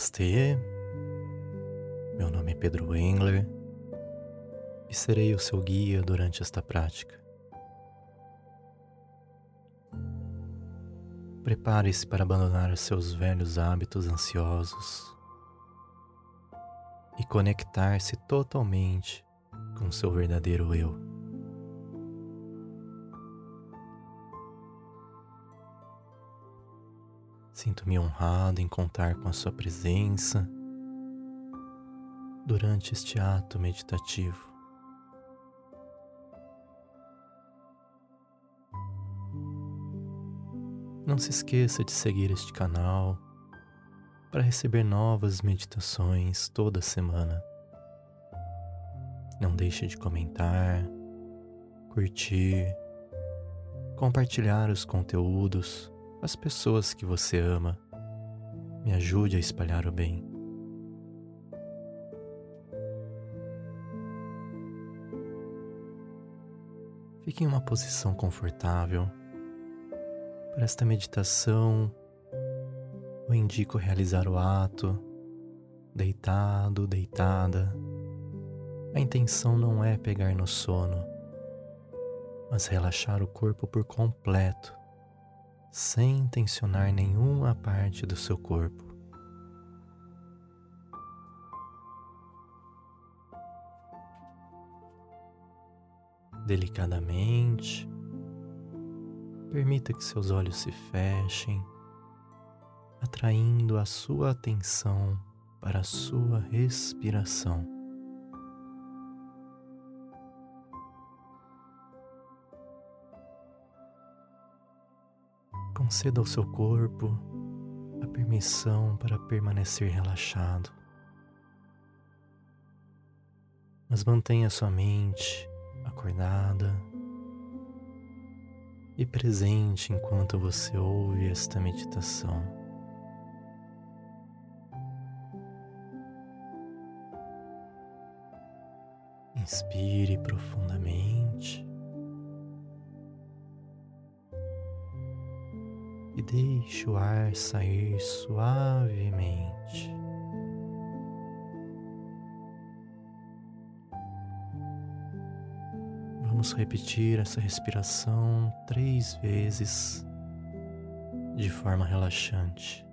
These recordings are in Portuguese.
Namastê, meu nome é Pedro Engler e serei o seu guia durante esta prática. Prepare-se para abandonar seus velhos hábitos ansiosos e conectar-se totalmente com seu verdadeiro eu. Sinto-me honrado em contar com a sua presença durante este ato meditativo. Não se esqueça de seguir este canal para receber novas meditações toda semana. Não deixe de comentar, curtir, compartilhar os conteúdos as pessoas que você ama. Me ajude a espalhar o bem. Fique em uma posição confortável para esta meditação, eu indico realizar o ato deitado, deitada. A intenção não é pegar no sono, mas relaxar o corpo por completo, sem tensionar nenhuma parte do seu corpo. Delicadamente, Permita que seus olhos se fechem, atraindo a sua atenção para a sua respiração. Conceda ao seu corpo a permissão para permanecer relaxado. Mas mantenha sua mente acordada e presente enquanto você ouve esta meditação. Inspire profundamente e deixe o ar sair suavemente. Vamos repetir essa respiração três vezes de forma relaxante.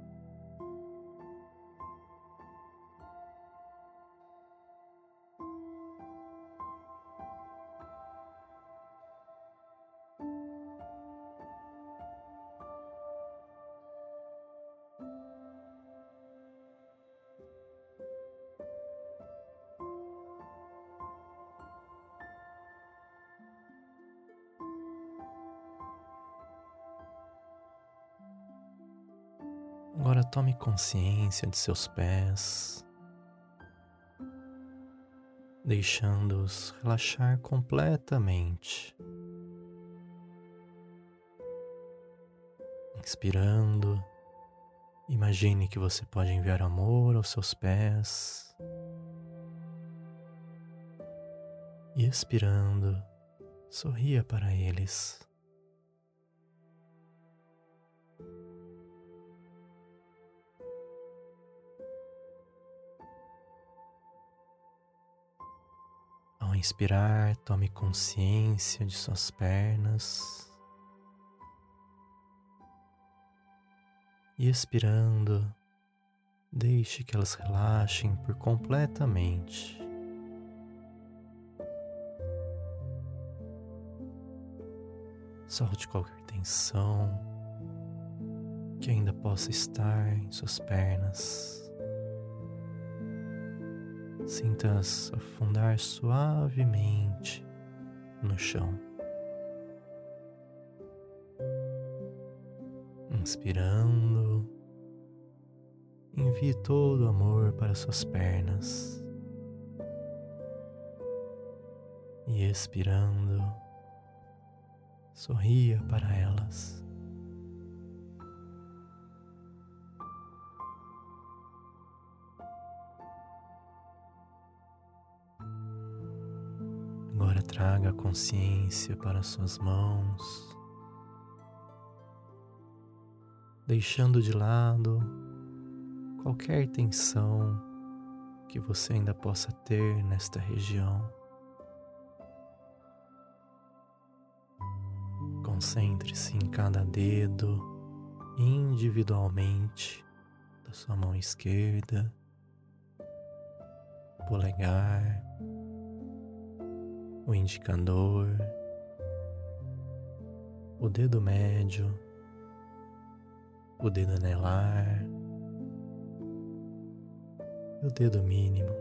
Tome consciência de seus pés, deixando-os relaxar completamente. Inspirando, imagine que você pode enviar amor aos seus pés. E expirando, sorria para eles. Inspirar, tome consciência de suas pernas. E expirando, deixe que elas relaxem por completamente. Solte qualquer tensão que ainda possa estar em suas pernas. Sinta-as afundar suavemente no chão. Inspirando, envie todo o amor para suas pernas. E expirando, sorria para elas. Agora traga a consciência para suas mãos, deixando de lado qualquer tensão que você ainda possa ter nesta região. Concentre-se em cada dedo individualmente da sua mão esquerda, polegar, o indicador, o dedo médio, o dedo anelar e o dedo mínimo.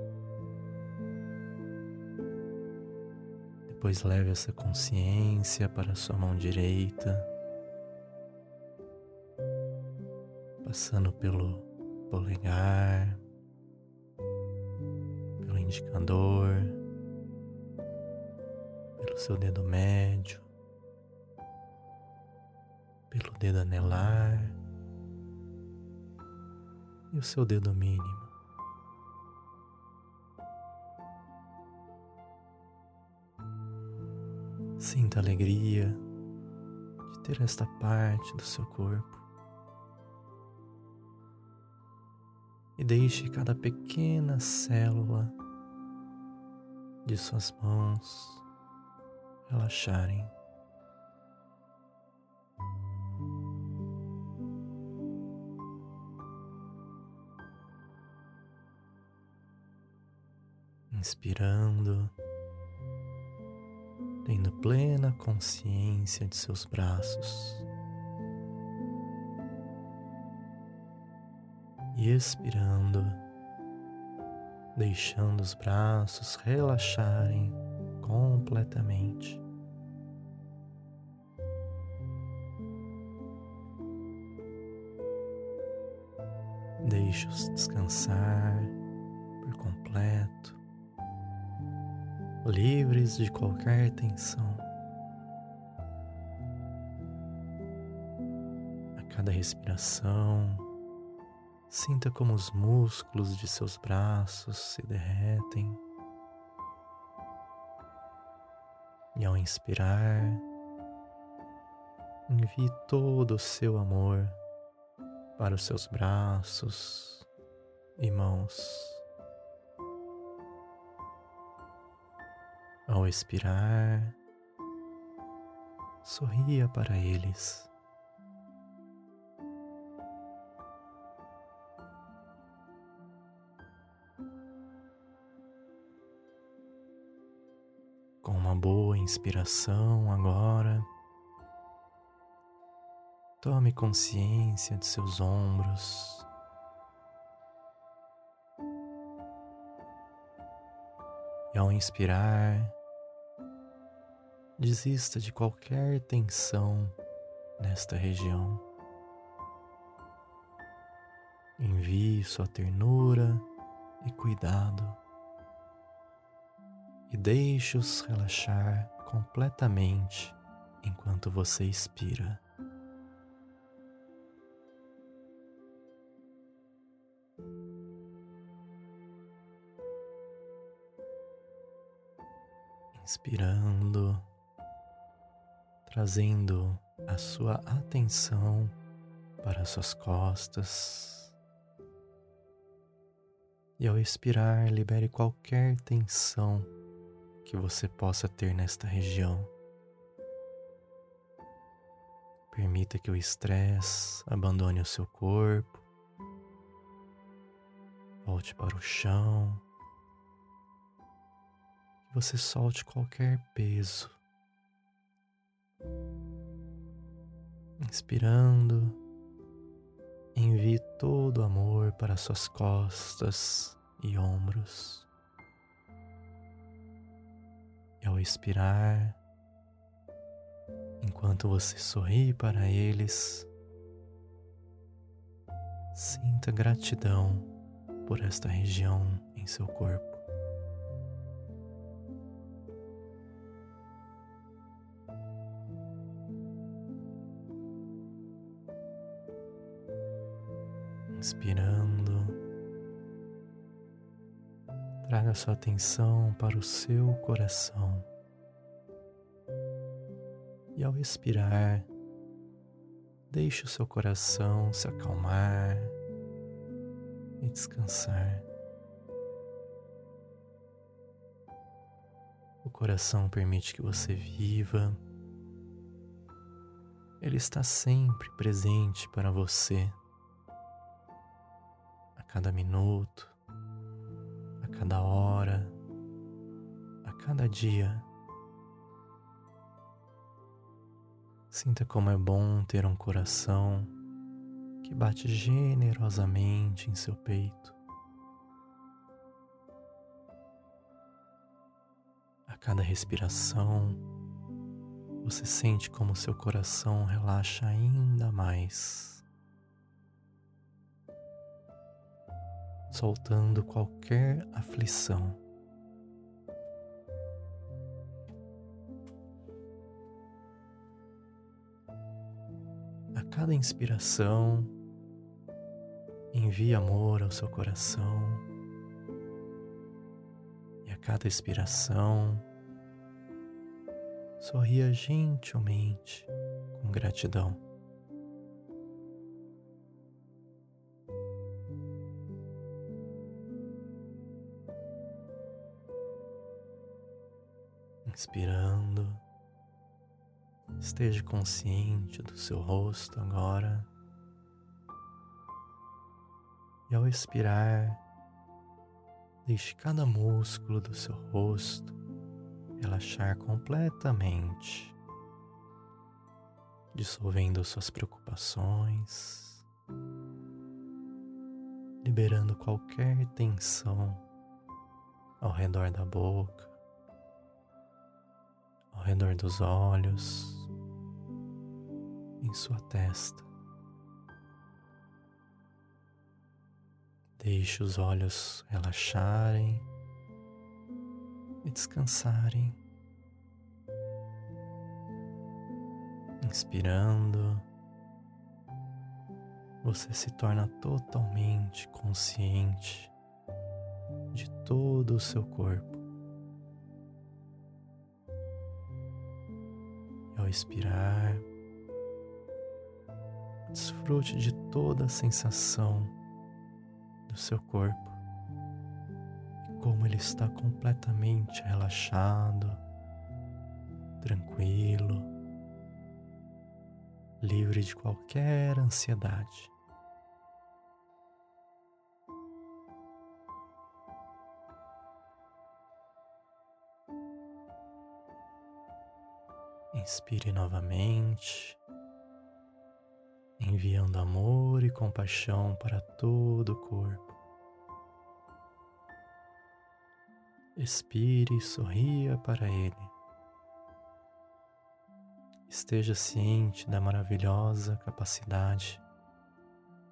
Depois leve essa consciência para a sua mão direita, passando pelo polegar, pelo indicador, pelo seu dedo médio, pelo dedo anelar e o seu dedo mínimo. Sinta alegria de ter esta parte do seu corpo. E deixe cada pequena célula de suas mãos relaxarem. Inspirando tendo plena consciência de seus braços. E expirando, deixando os braços relaxarem completamente. Deixe-os descansar por completo livres de qualquer tensão. A cada respiração, sinta como os músculos de seus braços se derretem. E ao inspirar, envie todo o seu amor para os seus braços e mãos. Ao expirar, sorria para eles. Inspiração agora, tome consciência de seus ombros. E ao inspirar, Desista de qualquer tensão nesta região. Envie sua ternura e cuidado e deixe-os relaxar completamente enquanto você expira. Inspirando trazendo a sua atenção para suas costas. E ao expirar, libere qualquer tensão que você possa ter nesta região. Permita que o estresse abandone o seu corpo, volte para o chão, que você solte qualquer peso Inspirando, envie todo o amor para suas costas e ombros. Ao expirar, enquanto você sorri para eles, sinta gratidão por esta região em seu corpo. inspirando, sua atenção para o seu coração. E ao expirar, deixe o seu coração se acalmar e descansar. O coração permite que você viva. Ele está sempre presente para você. A cada minuto, cada hora, a cada dia. Sinta como é bom ter um coração que bate generosamente em seu peito. A cada respiração, você sente como seu coração relaxa ainda mais, soltando qualquer aflição. cada inspiração, envie amor ao seu coração. E a cada expiração, sorria gentilmente com gratidão. Inspirando Esteja consciente do seu rosto agora. E ao expirar, deixe cada músculo do seu rosto relaxar completamente, dissolvendo suas preocupações, liberando qualquer tensão ao redor da boca, ao redor dos olhos em sua testa. Deixe os olhos relaxarem e descansarem. Inspirando, você se torna totalmente consciente de todo o seu corpo. Ao expirar, Desfrute de toda a sensação do seu corpo e como ele está completamente relaxado, tranquilo, livre de qualquer ansiedade. Inspire novamente enviando amor e compaixão para todo o corpo. Expire e sorria para Ele. Esteja ciente da maravilhosa capacidade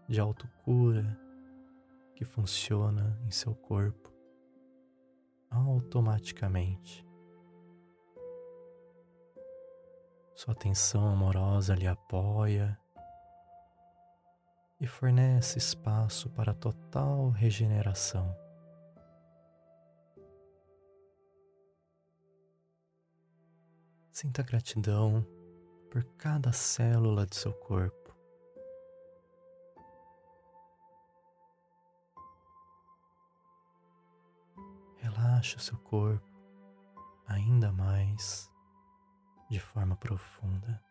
de autocura que funciona em seu corpo automaticamente. Sua atenção amorosa lhe apoia e fornece espaço para total regeneração. Sinta gratidão por cada célula de seu corpo. Relaxe o seu corpo ainda mais de forma profunda.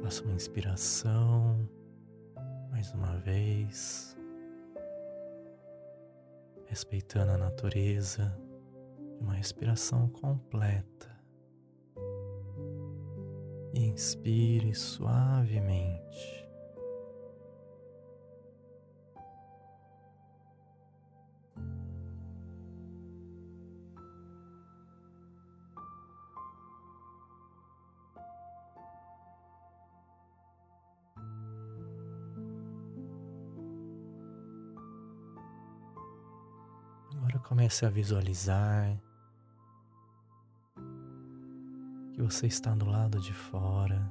Faça uma inspiração mais uma vez, respeitando a natureza uma respiração completa. Inspire suavemente. Comece a visualizar que você está do lado de fora,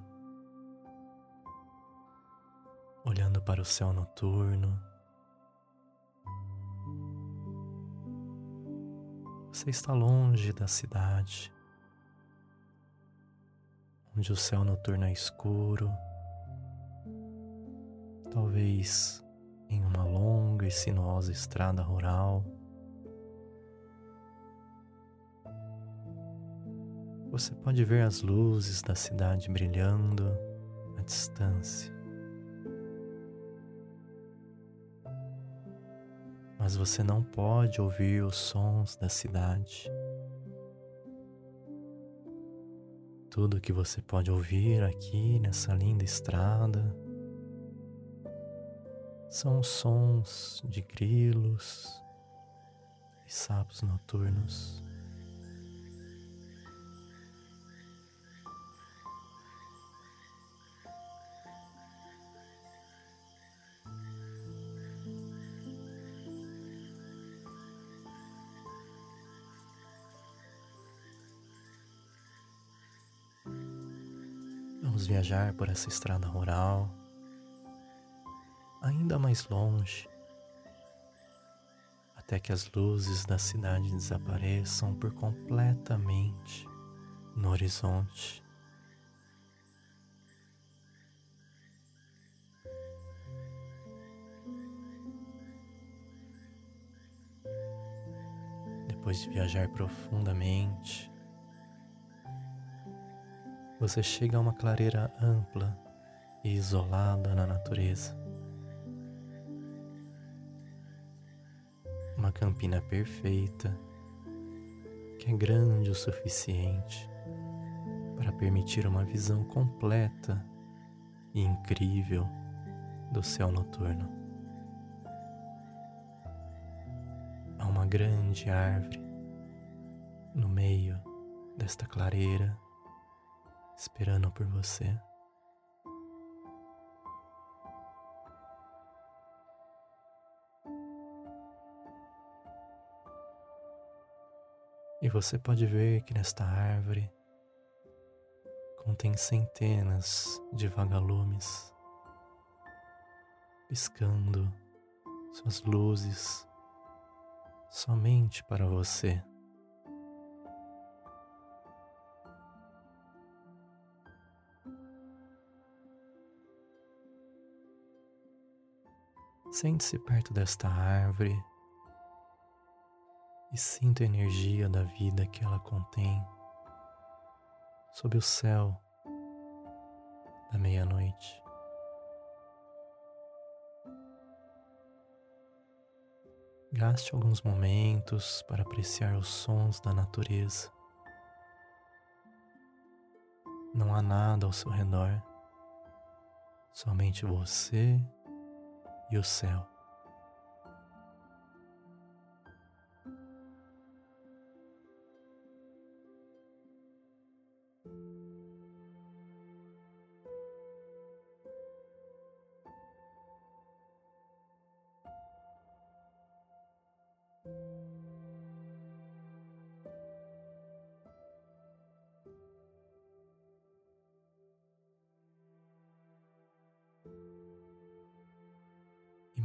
olhando para o céu noturno. Você está longe da cidade, onde o céu noturno é escuro, talvez em uma longa e sinuosa estrada rural. Você pode ver as luzes da cidade brilhando à distância. mas você não pode ouvir os sons da cidade. Tudo que você pode ouvir aqui nessa linda estrada são sons de grilos e sapos noturnos. Vamos viajar por essa estrada rural, ainda mais longe, até que as luzes da cidade desapareçam por completamente no horizonte. Depois de viajar profundamente, você chega a uma clareira ampla e isolada na natureza. Uma campina perfeita que é grande o suficiente para permitir uma visão completa e incrível do céu noturno. Há uma grande árvore no meio desta clareira esperando por você. E você pode ver que nesta árvore contém centenas de vagalumes piscando suas luzes somente para você. Sente-se perto desta árvore e sinta a energia da vida que ela contém sob o céu da meia-noite. Gaste alguns momentos para apreciar os sons da natureza. Não há nada ao seu redor, somente você e o céu.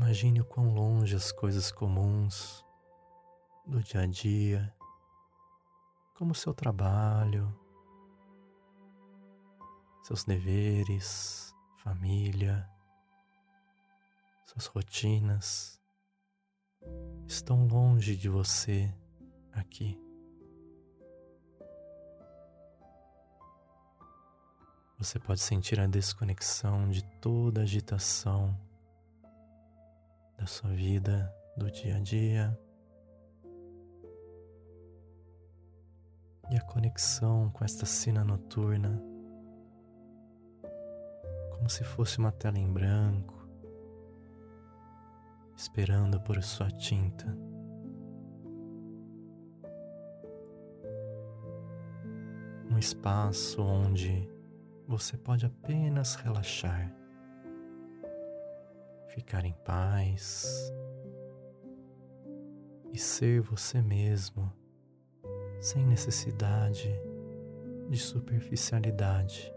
Imagine o quão longe as coisas comuns do dia a dia, como seu trabalho, seus deveres, família, suas rotinas, estão longe de você aqui. Você pode sentir a desconexão de toda a agitação da sua vida, do dia a dia. E a conexão com esta cena noturna, como se fosse uma tela em branco, esperando por sua tinta. Um espaço onde você pode apenas relaxar ficar em paz e ser você mesmo sem necessidade de superficialidade.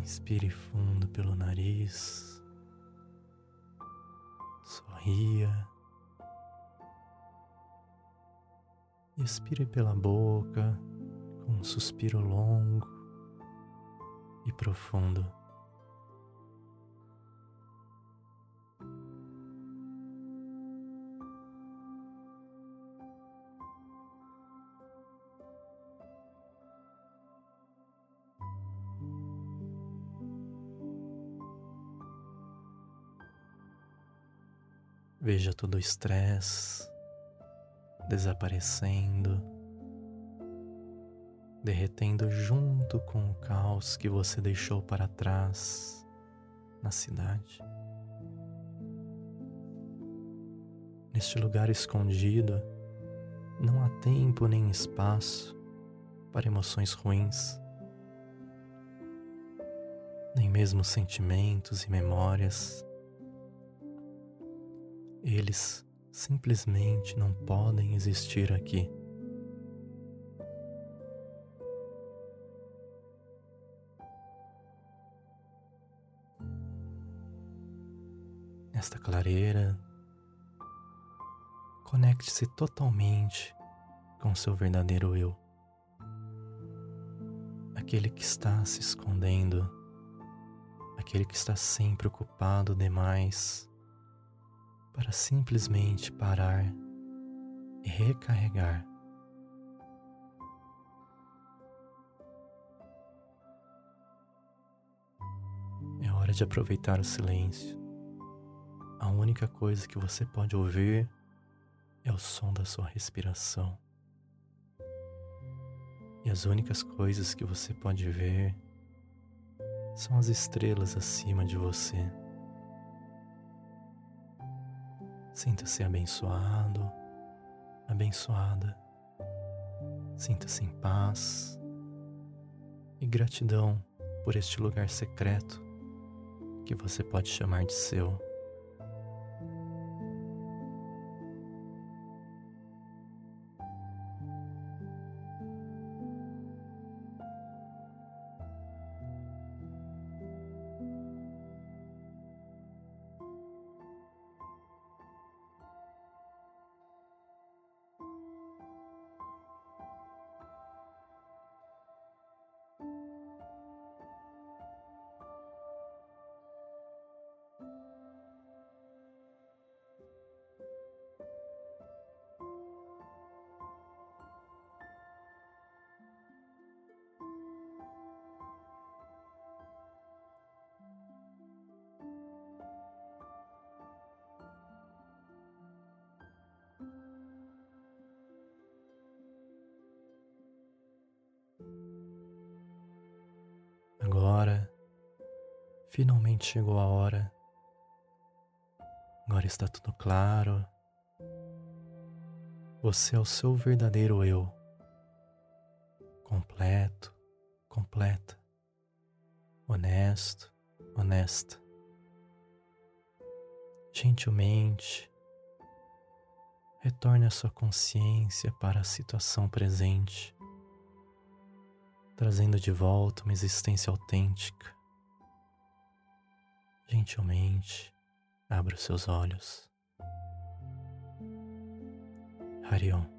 Inspire fundo pelo nariz. Sorria. Expire pela boca com um suspiro longo e profundo. Veja todo o estresse desaparecendo, derretendo junto com o caos que você deixou para trás na cidade. Neste lugar escondido, não há tempo nem espaço para emoções ruins, nem mesmo sentimentos e memórias eles simplesmente não podem existir aqui. Nesta clareira, conecte-se totalmente com seu verdadeiro eu, aquele que está se escondendo, aquele que está sempre ocupado demais para simplesmente parar e recarregar. É hora de aproveitar o silêncio. A única coisa que você pode ouvir é o som da sua respiração. E as únicas coisas que você pode ver são as estrelas acima de você. Sinta-se abençoado, abençoada. Sinta-se em paz e gratidão por este lugar secreto que você pode chamar de seu. Finalmente chegou a hora. Agora está tudo claro. Você é o seu verdadeiro eu. Completo, completa. Honesto, honesta. Gentilmente, retorne a sua consciência para a situação presente trazendo de volta uma existência autêntica. Gentilmente, abra os seus olhos. Harion.